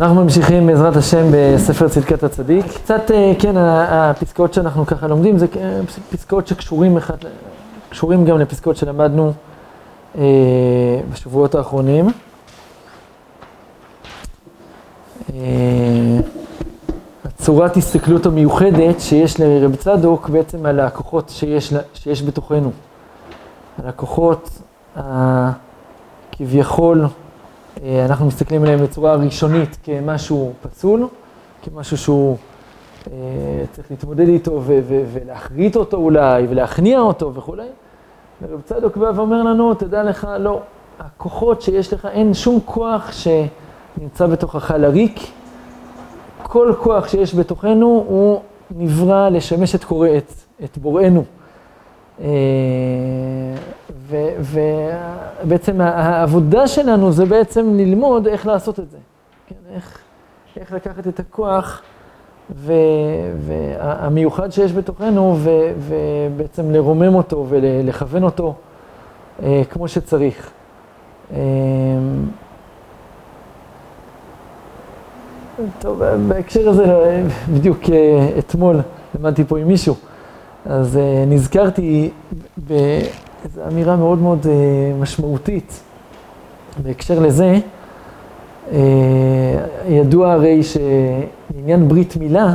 אנחנו ממשיכים בעזרת השם בספר צדקת הצדיק. קצת, כן, הפסקאות שאנחנו ככה לומדים, זה פסקאות שקשורים אחד, קשורים גם לפסקאות שלמדנו בשבועות האחרונים. הצורת הסתכלות המיוחדת שיש לרב צדוק בעצם על הכוחות שיש, שיש בתוכנו. על הכוחות הכביכול, אנחנו מסתכלים עליהם בצורה ראשונית כמשהו פסול, כמשהו שהוא אה, צריך להתמודד איתו ולהחריט אותו אולי, ולהכניע אותו וכולי. ורב צדוק בא ואומר לנו, תדע לך, לא, הכוחות שיש לך, אין שום כוח שנמצא בתוכך לריק. כל כוח שיש בתוכנו הוא נברא לשמש את קורא, את, את בוראנו. ובעצם העבודה שלנו זה בעצם ללמוד איך לעשות את זה. כן, איך, איך לקחת את הכוח והמיוחד שיש בתוכנו ו, ובעצם לרומם אותו ולכוון אותו אה, כמו שצריך. אה, טוב, בהקשר הזה, בדיוק אה, אתמול למדתי פה עם מישהו. אז uh, נזכרתי באיזו אמירה מאוד מאוד uh, משמעותית בהקשר לזה. Uh, ידוע הרי שעניין ברית מילה,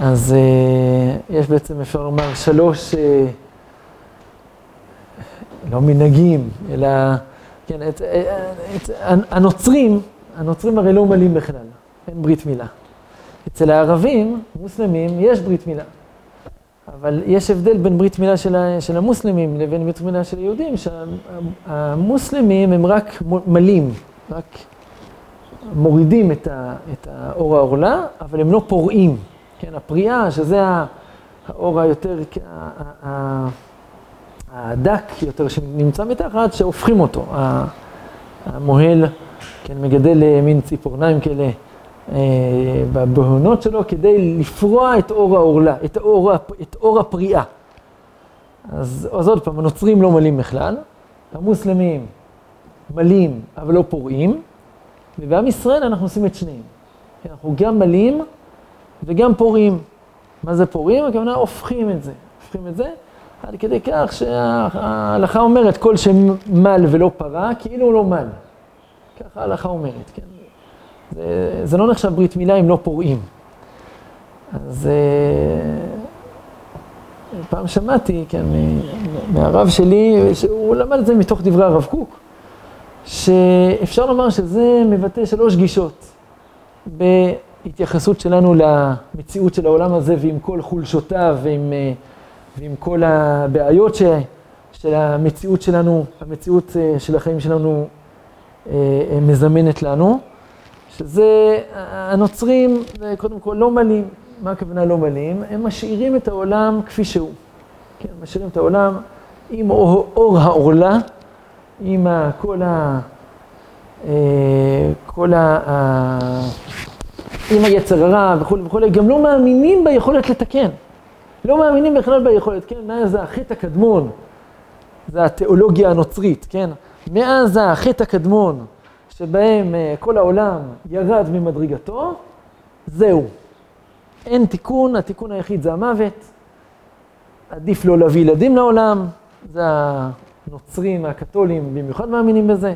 אז uh, יש בעצם, אפשר לומר, שלוש, uh, לא מנהגים, אלא, כן, את, את, את, הנוצרים, הנוצרים הרי לא מלאים בכלל, אין ברית מילה. אצל הערבים, מוסלמים, יש ברית מילה. אבל יש הבדל בין ברית מילה של, של המוסלמים לבין ברית מילה של היהודים, שהמוסלמים הם רק מלים, רק מורידים את, ה, את האור העורלה, אבל הם לא פורעים. כן, הפריאה, שזה האור היותר, הדק יותר שנמצא מתחת, שהופכים אותו. המוהל, כן, מגדל מין ציפורניים כאלה. אה, בהונות שלו כדי לפרוע את אור העורלה, את אור, את אור הפריאה. אז, אז עוד פעם, הנוצרים לא מלאים בכלל, המוסלמים מלאים אבל לא פורעים, ובעם ישראל אנחנו עושים את שניהם. אנחנו גם מלאים וגם פורעים. מה זה פורעים? הכוונה הופכים את זה. הופכים את זה עד כדי כך שההלכה אומרת כל שמל ולא פרה, כאילו הוא לא מל. ככה ההלכה אומרת, כן? זה, לא נחשב ברית מילה אם לא פורעים. אז אה, פעם שמעתי, כן, מהרב שלי, שהוא למד את זה מתוך דברי הרב קוק, שאפשר לומר שזה מבטא שלוש גישות בהתייחסות שלנו למציאות של העולם הזה ועם כל חולשותיו ועם, אה, ועם כל הבעיות ש, של המציאות שלנו, המציאות אה, של החיים שלנו מזמנת לנו. שזה, הנוצרים קודם כל לא מלאים. מה הכוונה לא מלאים? הם משאירים את העולם כפי שהוא. כן, משאירים את העולם עם אור, אור העורלה, עם כל ה... אה, כל ה... עם היצר הרע וכולי וכולי, גם לא מאמינים ביכולת לתקן. לא מאמינים בכלל ביכולת, כן? מאז החטא הקדמון, זה התיאולוגיה הנוצרית, כן? מאז החטא הקדמון, שבהם אה, כל העולם ירד ממדרגתו, זהו. אין תיקון, התיקון היחיד זה המוות. עדיף לא להביא ילדים לעולם, זה הנוצרים, הקתולים, במיוחד מאמינים בזה.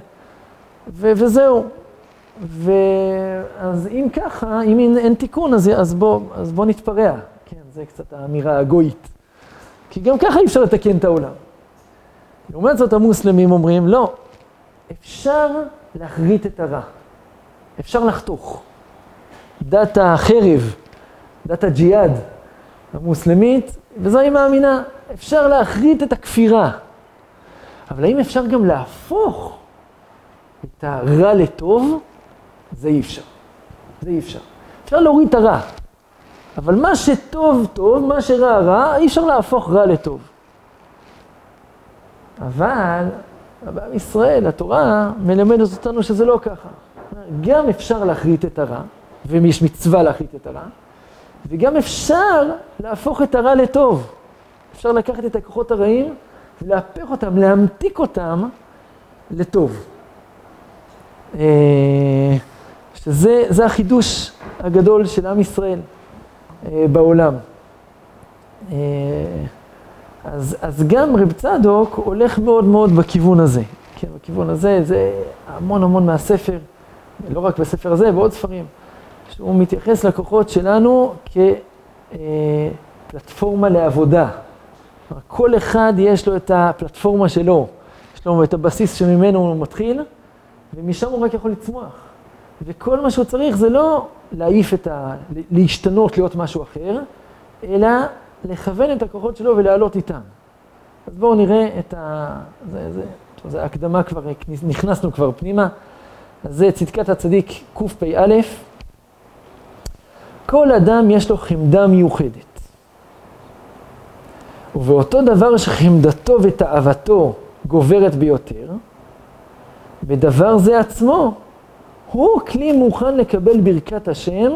ו- וזהו. ואז אם ככה, אם אין, אין תיקון, אז, אז, בוא, בוא נתפרע. כן, זה קצת האמירה הגויית. כי גם ככה אי אפשר לתקן את העולם. לעומת זאת המוסלמים אומרים, לא, אפשר להחריט את הרע. אפשר לחתוך. דת החרב, דת הג'יהאד המוסלמית, וזו היא מאמינה, אפשר להחריט את הכפירה. אבל האם אפשר גם להפוך את הרע לטוב? זה אי אפשר. זה אי אפשר. אפשר להוריד את הרע, אבל מה שטוב טוב, מה שרע רע, אי אפשר להפוך רע לטוב. אבל בעם ישראל, התורה מלמדת אותנו שזה לא ככה. גם אפשר להחריט את הרע, ויש מצווה להחריט את הרע, וגם אפשר להפוך את הרע לטוב. אפשר לקחת את הכוחות הרעים ולהפך אותם, להמתיק אותם לטוב. אה, שזה החידוש הגדול של עם ישראל אה, בעולם. אה, אז, אז גם רב צדוק הולך מאוד מאוד בכיוון הזה. כן, בכיוון הזה, זה המון המון מהספר, לא רק בספר הזה, בעוד ספרים, שהוא מתייחס לכוחות שלנו כפלטפורמה לעבודה. כל אחד יש לו את הפלטפורמה שלו, יש לו את הבסיס שממנו הוא מתחיל, ומשם הוא רק יכול לצמוח. וכל מה שהוא צריך זה לא להעיף את ה... להשתנות, להיות משהו אחר, אלא לכוון את הכוחות שלו ולעלות איתם. אז בואו נראה את ה... זה, זה, טוב, זה הקדמה כבר, נכנסנו כבר פנימה. אז זה צדקת הצדיק קפ"א. כל אדם יש לו חמדה מיוחדת. ובאותו דבר שחמדתו ותאוותו גוברת ביותר, בדבר זה עצמו הוא כלי מוכן לקבל ברכת השם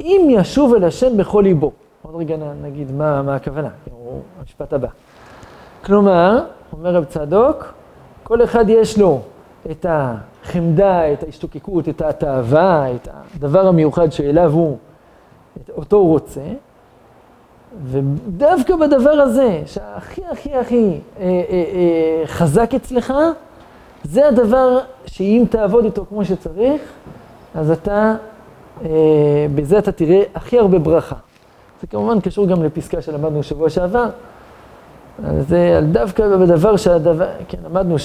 אם ישוב אל השם בכל ליבו. עוד רגע נגיד מה, מה הכוונה, הוא המשפט הבא. כלומר, אומר רב צדוק, כל אחד יש לו את החמדה, את ההשתוקקות, את התאווה, את הדבר המיוחד שאליו הוא, אותו הוא רוצה, ודווקא בדבר הזה, שהכי הכי הכי אה, אה, אה, חזק אצלך, זה הדבר שאם תעבוד איתו כמו שצריך, אז אתה, אה, בזה אתה תראה הכי הרבה ברכה. זה כמובן קשור גם לפסקה שלמדנו שבוע שעבר. זה דווקא בדבר שהדבר, כן, למדנו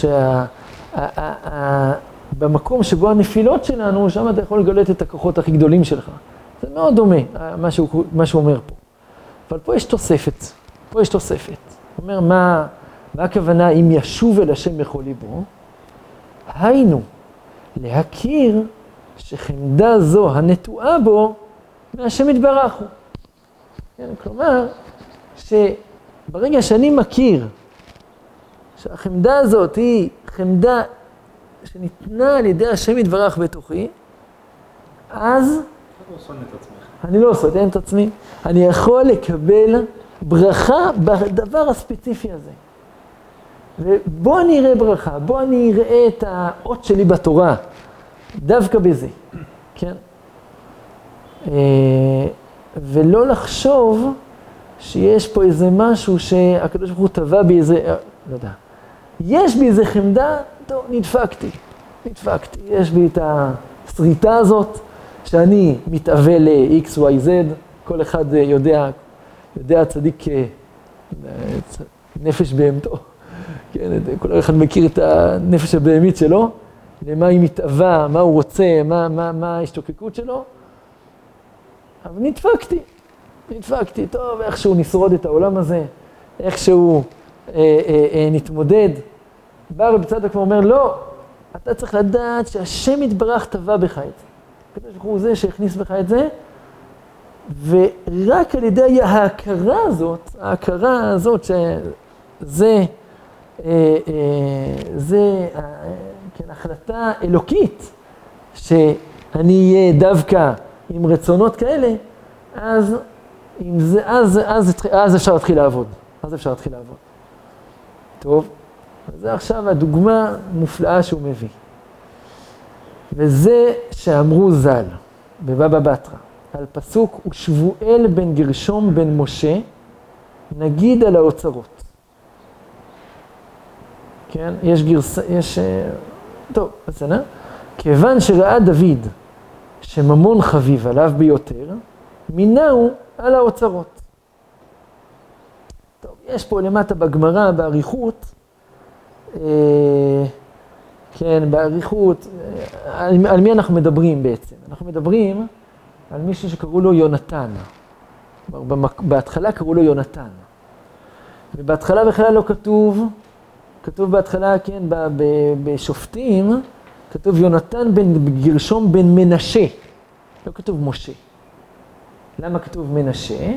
שבמקום שבו הנפילות שלנו, שם אתה יכול לגלות את הכוחות הכי גדולים שלך. זה מאוד דומה, מה שהוא, מה שהוא אומר פה. אבל פה יש תוספת, פה יש תוספת. הוא אומר, מה, מה הכוונה אם ישוב אל השם בכל ליבו? היינו, להכיר שחמדה זו הנטועה בו, מהשם יתברך הוא. כן, כלומר, שברגע שאני מכיר שהחמדה הזאת היא חמדה שניתנה על ידי השם יתברך בתוכי, אז... אני לא סותם את עצמי, אני יכול לקבל ברכה בדבר הספציפי הזה. ובוא אני אראה ברכה, בוא אני אראה את האות שלי בתורה, דווקא בזה, כן? אה, ולא לחשוב שיש פה איזה משהו שהקדוש ברוך הוא טבע בי איזה, אה, לא יודע, יש בי איזה חמדה, טוב, נדפקתי, נדפקתי, יש בי את השריטה הזאת, שאני מתאווה ל-X, Y, Z, כל אחד יודע, יודע צדיק אה, נפש בהמתו. כן, כל אחד מכיר את הנפש הבהמית שלו, למה היא מתאווה, מה הוא רוצה, מה ההשתוקקות שלו. אבל נדפקתי, נדפקתי, טוב, איכשהו נשרוד את העולם הזה, איכשהו אה, אה, אה, נתמודד. בא רב צדוק ואומר, לא, אתה צריך לדעת שהשם יתברך טבע בך את זה. הקדוש ברוך הוא זה שהכניס בך את זה, ורק על ידי ההכרה הזאת, ההכרה הזאת שזה אה, אה, זה אה, כן, החלטה אלוקית, שאני אהיה דווקא עם רצונות כאלה, אז, זה, אז, אז, אז אפשר להתחיל לעבוד. אז אפשר להתחיל לעבוד. טוב, זה עכשיו הדוגמה המופלאה שהוא מביא. וזה שאמרו ז"ל, בבבא בתרא, על פסוק ושבואל בן גרשום בן משה, נגיד על האוצרות. כן? יש גרסה, יש... אה, טוב, בסדר. כיוון שראה דוד שממון חביב עליו ביותר, מינהו על האוצרות. טוב, יש פה למטה בגמרא, באריכות, אה, כן, באריכות, אה, על, על מי אנחנו מדברים בעצם? אנחנו מדברים על מישהו שקראו לו יונתן. בהתחלה קראו לו יונתן. ובהתחלה בכלל לא כתוב כתוב בהתחלה, כן, בשופטים, כתוב יונתן בן גרשום בן מנשה, לא כתוב משה. למה כתוב מנשה?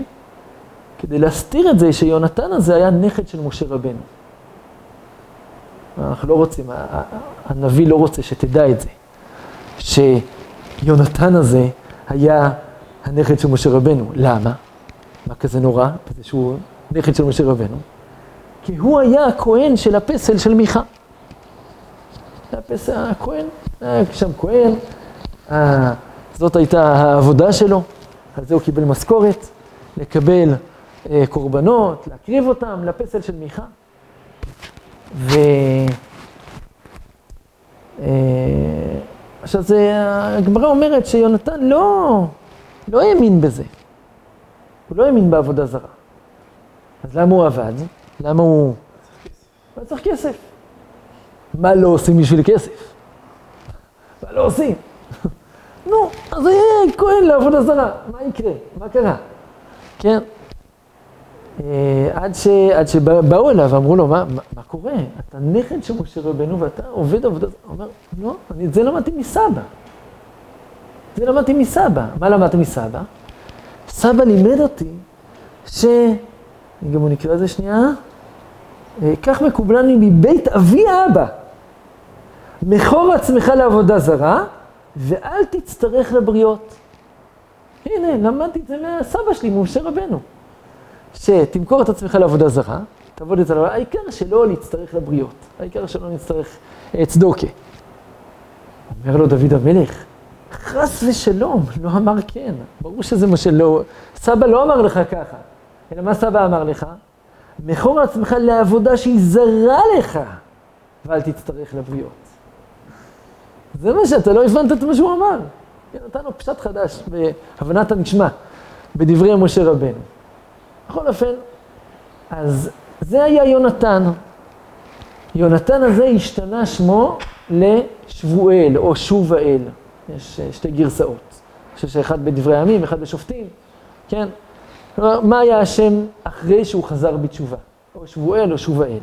כדי להסתיר את זה שיונתן הזה היה נכד של משה רבנו. אנחנו לא רוצים, הנביא לא רוצה שתדע את זה, שיונתן הזה היה הנכד של משה רבנו. למה? מה כזה נורא? בזה שהוא נכד של משה רבנו. כי הוא היה הכהן של הפסל של מיכה. הפסל, הכהן, היה שם כהן, זאת הייתה העבודה שלו, על זה הוא קיבל משכורת, לקבל אה, קורבנות, להקריב אותם לפסל של מיכה. ו... אה, עכשיו, זה, הגמרא אומרת שיונתן לא, לא האמין בזה. הוא לא האמין בעבודה זרה. אז למה הוא עבד? למה הוא... הוא צריך כסף. מה לא עושים בשביל כסף? מה לא עושים? נו, אז יהיה כהן לעבודה זרה, מה יקרה? מה קרה? כן? אה, עד, ש, עד שבאו אליו ואמרו לו, מה, מה, קורה? אתה נכד של משה רבנו ואתה עובד עבודה זרה. הוא אומר, לא, אני את זה למדתי מסבא. זה למדתי מסבא. מה למדתי מסבא? סבא לימד אותי ש... גם הוא נקרא לזה שנייה. אה, כך מקובלני מבית אבי אבא. מכור עצמך לעבודה זרה, ואל תצטרך לבריות. הנה, למדתי את זה מהסבא שלי, ממשה רבנו. שתמכור את עצמך לעבודה זרה, תעבוד את זה, העיקר שלא להצטרך לבריות, העיקר שלא נצטרך אה, צדוקה. אומר לו דוד המלך, חס ושלום, לא אמר כן, ברור שזה מה שלא, סבא לא אמר לך ככה, אלא מה סבא אמר לך? מכור עצמך לעבודה שהיא זרה לך, ואל תצטרך לבריות. זה מה שאתה לא הבנת את מה שהוא אמר. נתן לו פשט חדש בהבנת הנשמע, בדברי משה רבנו. בכל אופן, אז זה היה יונתן. יונתן הזה השתנה שמו לשבואל או שובאל. יש אה, שתי גרסאות. אני חושב שאחד בדברי הימים, אחד בשופטים, כן? כלומר, מה היה השם אחרי שהוא חזר בתשובה? או שבואל או שובאל.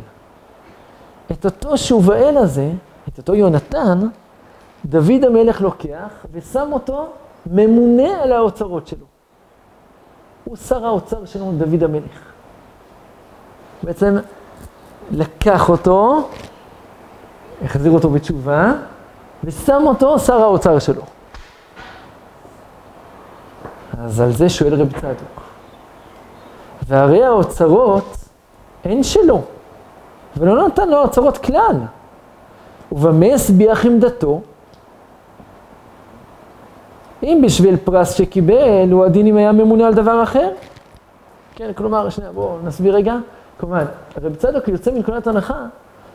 את אותו שובאל הזה, את אותו יונתן, דוד המלך לוקח ושם אותו ממונה על האוצרות שלו. הוא שר האוצר שלנו, דוד המלך. בעצם לקח אותו, החזיר אותו בתשובה, ושם אותו שר האוצר שלו. אז על זה שואל רב צדוק. והרי האוצרות הן שלו, ולא נתן לו אוצרות כלל. ובמה הסביח עמדתו? אם בשביל פרס שקיבל, הוא הדין אם היה ממונה על דבר אחר. כן, כלומר, שנייה, בואו נסביר רגע. כלומר, רב צדוק יוצא מנקודת הנחה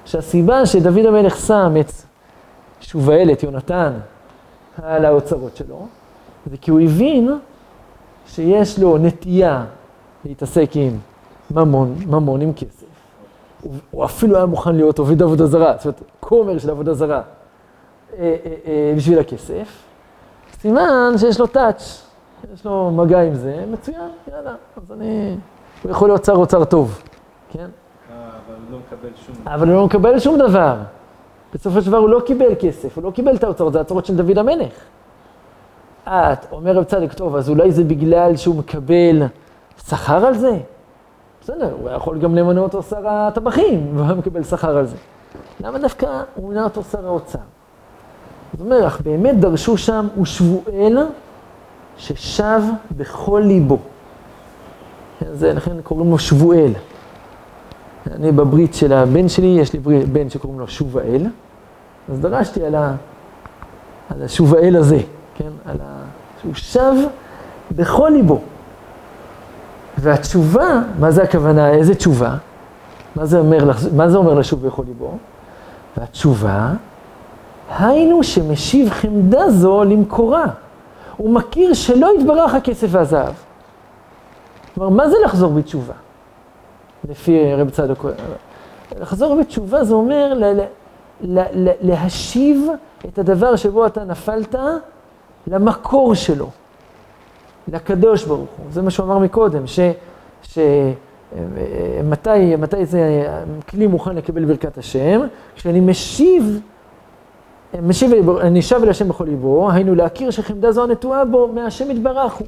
שהסיבה שדוד המלך שם את שובאל, את יונתן, על האוצרות שלו, זה כי הוא הבין שיש לו נטייה להתעסק עם ממון, ממון עם כסף. הוא אפילו היה מוכן להיות עובד עבודה זרה, זאת אומרת, כומר של עבודה זרה, אה, אה, אה, בשביל הכסף. סימן שיש לו טאץ', יש לו מגע עם זה, מצוין, יאללה, אז אני... הוא יכול להיות שר אוצר טוב, כן? אבל הוא לא מקבל שום דבר. אבל הוא לא מקבל שום דבר. בסופו של דבר הוא לא קיבל כסף, הוא לא קיבל את האוצרות, זה האוצרות של דוד המלך. את, אומר רב צדיק, טוב, אז אולי זה בגלל שהוא מקבל שכר על זה? בסדר, הוא יכול גם למנות אותו שר הטבחים, והוא מקבל שכר על זה. למה דווקא הוא מנה אותו שר האוצר? זאת אומרת, אך באמת דרשו שם, הוא שבואל ששב בכל ליבו. זה, לכן קוראים לו שבואל. אני בברית של הבן שלי, יש לי בן שקוראים לו שובאל, אז דרשתי על, ה, על השובאל הזה, כן? על ה... שהוא שב בכל ליבו. והתשובה, מה זה הכוונה, איזה תשובה? מה זה אומר, מה זה אומר לשוב בכל ליבו? והתשובה, היינו שמשיב חמדה זו למקורה. הוא מכיר שלא יתברך הכסף והזהב. כלומר, מה זה לחזור בתשובה? לפי רב צדוק. לחזור בתשובה זה אומר ל- ל- ל- להשיב את הדבר שבו אתה נפלת למקור שלו, לקדוש ברוך הוא. זה מה שהוא אמר מקודם, ש... ש מתי, מתי זה כלי מוכן לקבל ברכת השם? כשאני משיב, משיב, אני שב אל השם בכל ליבו, היינו להכיר שחמדה זו הנטועה בו מהשם יתברך הוא.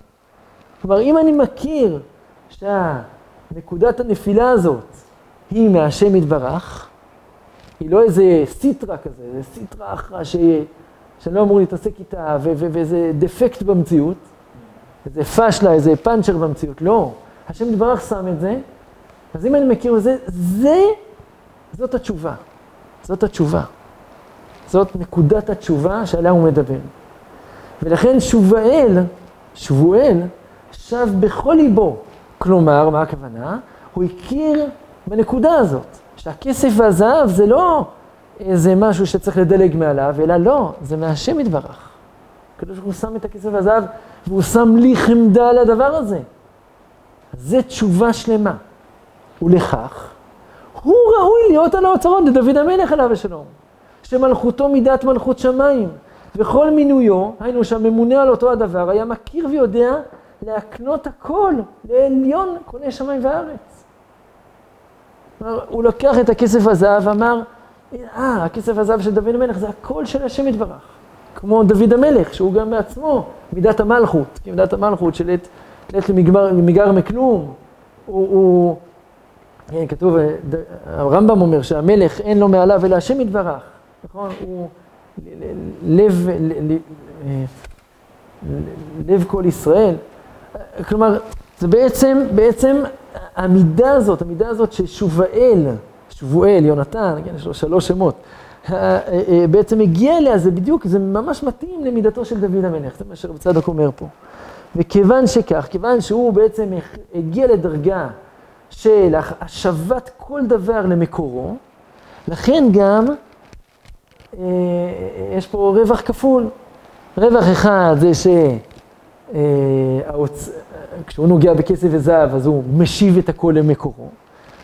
כלומר, אם אני מכיר שנקודת הנפילה הזאת היא מהשם יתברך, היא לא איזה סיטרה כזה, איזה סיטרה אחרא ש... שאני לא אמור להתעסק איתה, ואיזה דפקט במציאות, איזה פשלה, איזה פאנצ'ר במציאות, לא. השם יתברך שם את זה, אז אם אני מכיר את זה, זה, זאת התשובה. זאת התשובה. זאת נקודת התשובה שעליה הוא מדבר. ולכן שובאל, שבואל, שב בכל ליבו. כלומר, מה הכוונה? הוא הכיר בנקודה הזאת, שהכסף והזהב זה לא איזה משהו שצריך לדלג מעליו, אלא לא, זה מהשם יתברך. הקדוש ברוך הוא שם את הכסף והזהב, והוא שם לי חמדה על הדבר הזה. זה תשובה שלמה. ולכך, הוא ראוי להיות על האוצרות לדוד המלך עליו השלום, שמלכותו מידת מלכות שמיים, וכל מינויו, היינו שהממונה על אותו הדבר, היה מכיר ויודע להקנות הכל לעליון קונה שמיים וארץ. הוא לוקח את הכסף הזהב ואמר, אה, הכסף הזהב של דוד המלך זה הכל של השם יתברך. כמו דוד המלך, שהוא גם בעצמו מידת המלכות, כי מידת המלכות של עת, למגר מכלום. הוא, הוא, כן, כתוב, הרמב"ם אומר שהמלך אין לו מעליו אלא השם יתברך, נכון? הוא לב, לב, כל ישראל. כלומר, זה בעצם, בעצם המידה הזאת, המידה הזאת ששובאל, שבואל, יונתן, כן, יש לו שלוש שמות, בעצם הגיע אליה, זה בדיוק, זה ממש מתאים למידתו של דוד המלך, זה מה שרב צדוק אומר פה. וכיוון שכך, כיוון שהוא בעצם הגיע לדרגה של השבת כל דבר למקורו, לכן גם יש פה רווח כפול. רווח אחד זה שכשהוא אה, נוגע בכסף וזהב אז הוא משיב את הכל למקורו.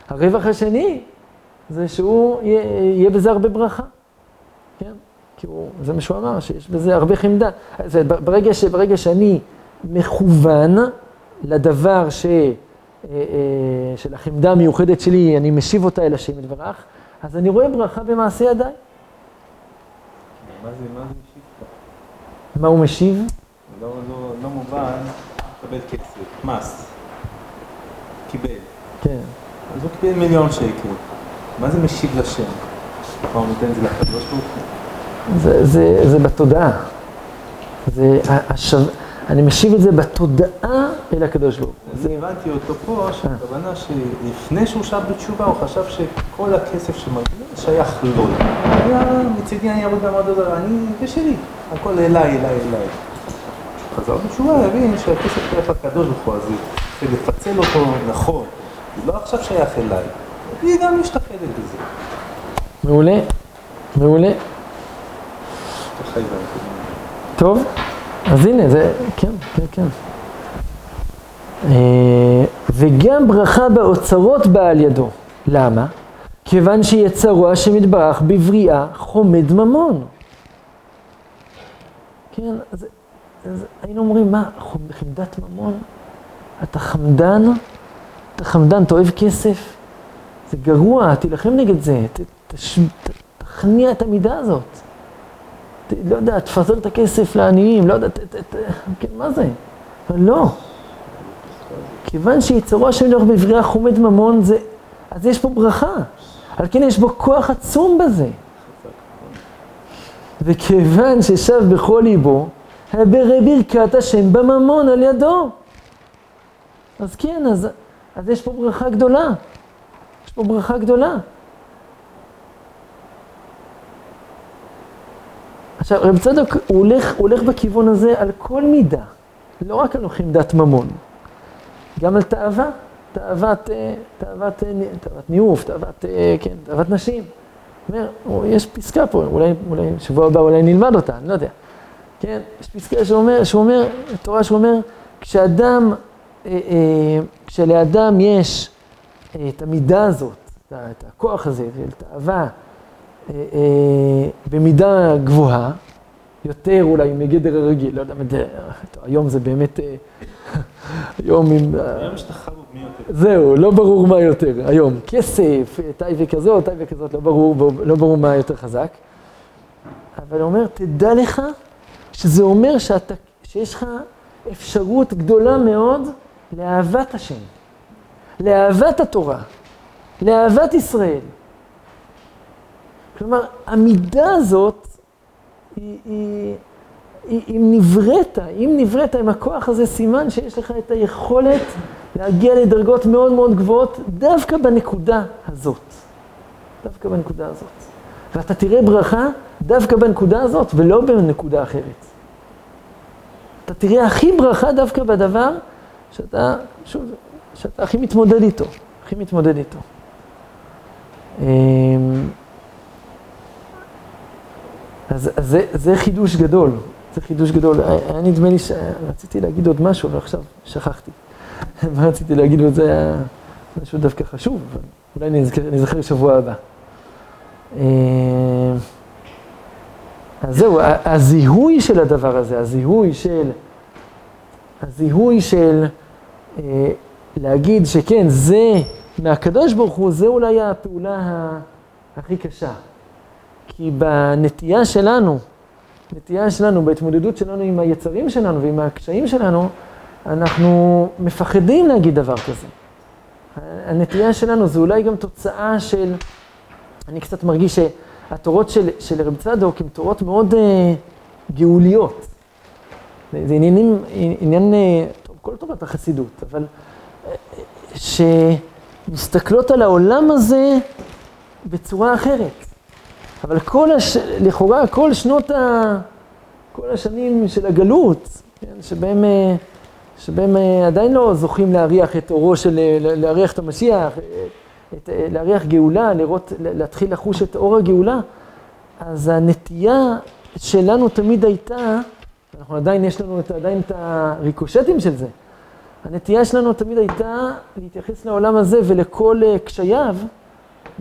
הרווח השני זה שהוא יהיה, בזה הרבה ברכה, כן? כי הוא, זה מה שהוא אמר, שיש בזה הרבה חמדה. זה ברגע, ש, ברגע שאני מכוון לדבר ש, אה, של החמדה המיוחדת שלי, אני משיב אותה אל השם יתברך, אז אני רואה ברכה במעשה ידיי. מה זה, מה זה משיב פה? מה הוא משיב? לא, לא, לא מובן, קיבל כסף, מס. קיבל. כן. אז הוא קיבל מיליון שקל. מה זה משיב לשם? הוא נותן את זה לקדוש ברוך הוא? זה, זה, זה בתודעה. זה השו... אני משיב את זה בתודעה אל הקדוש ברוך הוא. אז הבנתי אותו פה, שהכוונה שלפני שהוא שב בתשובה, הוא חשב שכל הכסף שמגיע שייך לו. היה, מצידי אני אעבוד במועדות, אני, זה שלי, הכל אליי, אליי, אליי. חזר בתשובה, הבין שהכסף שייך לקדוש ברוך הוא, אז צריך לפצל אותו נכון. זה לא עכשיו שייך אליי. היא גם משתפדת בזה. מעולה, מעולה. טוב, אז הנה, זה, כן, כן, כן. אה, וגם ברכה באוצרות באה על ידו. למה? כיוון שיצרו השם יתברך בבריאה חומד ממון. כן, אז, אז היינו אומרים, מה, חמדת ממון? אתה חמדן? אתה חמדן, אתה אוהב כסף? זה גרוע, תילחם נגד זה, ת, תש, ת, תכניע את המידה הזאת. ת, לא יודע, תפזר את הכסף לעניים, לא יודע, ת, ת, ת, כן, מה זה? אבל לא. כיוון שיצרו השם יתברך בבריאה חומד ממון, זה, אז יש פה ברכה. על כן יש בו כוח עצום בזה. וכיוון ששב בכל ליבו, הברי ברכת השם בממון על ידו. אז כן, אז, אז יש פה ברכה גדולה. יש פה ברכה גדולה. עכשיו, רב צדוק, הוא הולך, הוא הולך בכיוון הזה על כל מידה, לא רק על חמדת ממון, גם על תאווה. תאוות, אה, תאוות, אה, תאוות ניאוף, תאוות, אה, כן, תאוות נשים. אומר, יש פסקה פה, אולי, אולי שבוע הבא אולי נלמד אותה, אני לא יודע. כן, יש פסקה שאומר, שאומר, תורה שאומר, כשאדם, כשלאדם יש את המידה הזאת, את הכוח הזה, את האהבה, במידה גבוהה, יותר אולי מגדר הרגיל, לא יודע, היום זה באמת, היום עם... היום יש תחרות. זהו, לא ברור מה יותר היום. כסף, טייבה כזאת, טייבה כזאת, לא ברור, לא ברור מה יותר חזק. אבל הוא אומר, תדע לך שזה אומר שאתה, שיש לך אפשרות גדולה מאוד לאהבת השם, לאהבת התורה, לאהבת ישראל. כלומר, המידה הזאת היא, היא, אם נבראת, אם נבראת עם הכוח הזה, סימן שיש לך את היכולת להגיע לדרגות מאוד מאוד גבוהות דווקא בנקודה הזאת. דווקא בנקודה הזאת. ואתה תראה ברכה דווקא בנקודה הזאת ולא בנקודה אחרת. אתה תראה הכי ברכה דווקא בדבר שאתה, שוב, שאתה הכי מתמודד איתו, הכי מתמודד איתו. אמ, אז, אז זה, זה חידוש גדול, זה חידוש גדול. היה נדמה לי שרציתי להגיד עוד משהו, ועכשיו שכחתי. מה רציתי להגיד, וזה היה משהו דווקא חשוב, אבל אולי אני אזכר בשבוע הבא. אמ, אז זהו, הזיהוי של הדבר הזה, הזיהוי של, הזיהוי של אה, להגיד שכן, זה מהקדוש ברוך הוא, זה אולי הפעולה הכי קשה. כי בנטייה שלנו, נטייה שלנו, בהתמודדות שלנו עם היצרים שלנו ועם הקשיים שלנו, אנחנו מפחדים להגיד דבר כזה. הנטייה שלנו זה אולי גם תוצאה של, אני קצת מרגיש שהתורות של, של רב צדוק הן תורות מאוד uh, גאוליות. זה עניינים, עניין, uh, טוב, כל תורת החסידות, אבל uh, שמסתכלות על העולם הזה בצורה אחרת. אבל כל הש... לכאורה כל שנות ה... כל השנים של הגלות, כן, שבהם, אה, שבהם אה, עדיין לא זוכים להריח את אורו של, להריח את המשיח, את, אה, להריח גאולה, לראות, להתחיל לחוש את אור הגאולה, אז הנטייה שלנו תמיד הייתה, אנחנו עדיין, יש לנו את, עדיין את הריקושטים של זה, הנטייה שלנו תמיד הייתה להתייחס לעולם הזה ולכל קשייו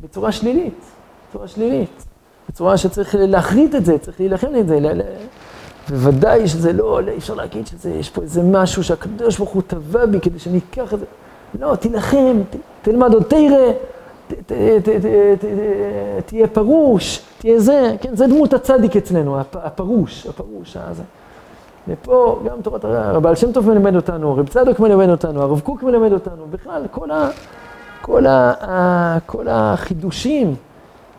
בצורה שלילית, בצורה שלילית. בצורה שצריך להחריט את זה, צריך להילחם את זה. בוודאי שזה לא, אי אפשר להגיד שיש פה איזה משהו שהקדוש ברוך הוא טבע בי כדי שאני אקח את זה. לא, תילחם, תלמד עוד תראה, תהיה פרוש, תהיה זה, כן, זה דמות הצדיק אצלנו, הפרוש, הפרוש הזה. ופה גם תורת הבעל שם טוב מלמד אותנו, רב צדוק מלמד אותנו, הרב קוק מלמד אותנו, בכלל כל, ה, כל, ה, כל החידושים.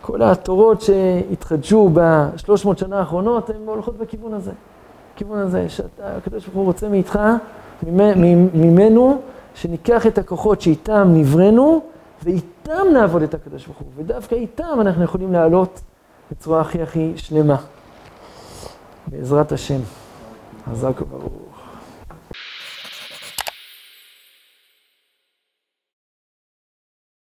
כל התורות שהתחדשו בשלוש מאות שנה האחרונות, הן הולכות בכיוון הזה. בכיוון הזה, שהקדוש ברוך הוא רוצה מאיתך, ממנו, שניקח את הכוחות שאיתם נבראנו, ואיתם נעבוד את הקדוש ברוך הוא. ודווקא איתם אנחנו יכולים לעלות בצורה הכי הכי שלמה. בעזרת השם. חזק וברוך.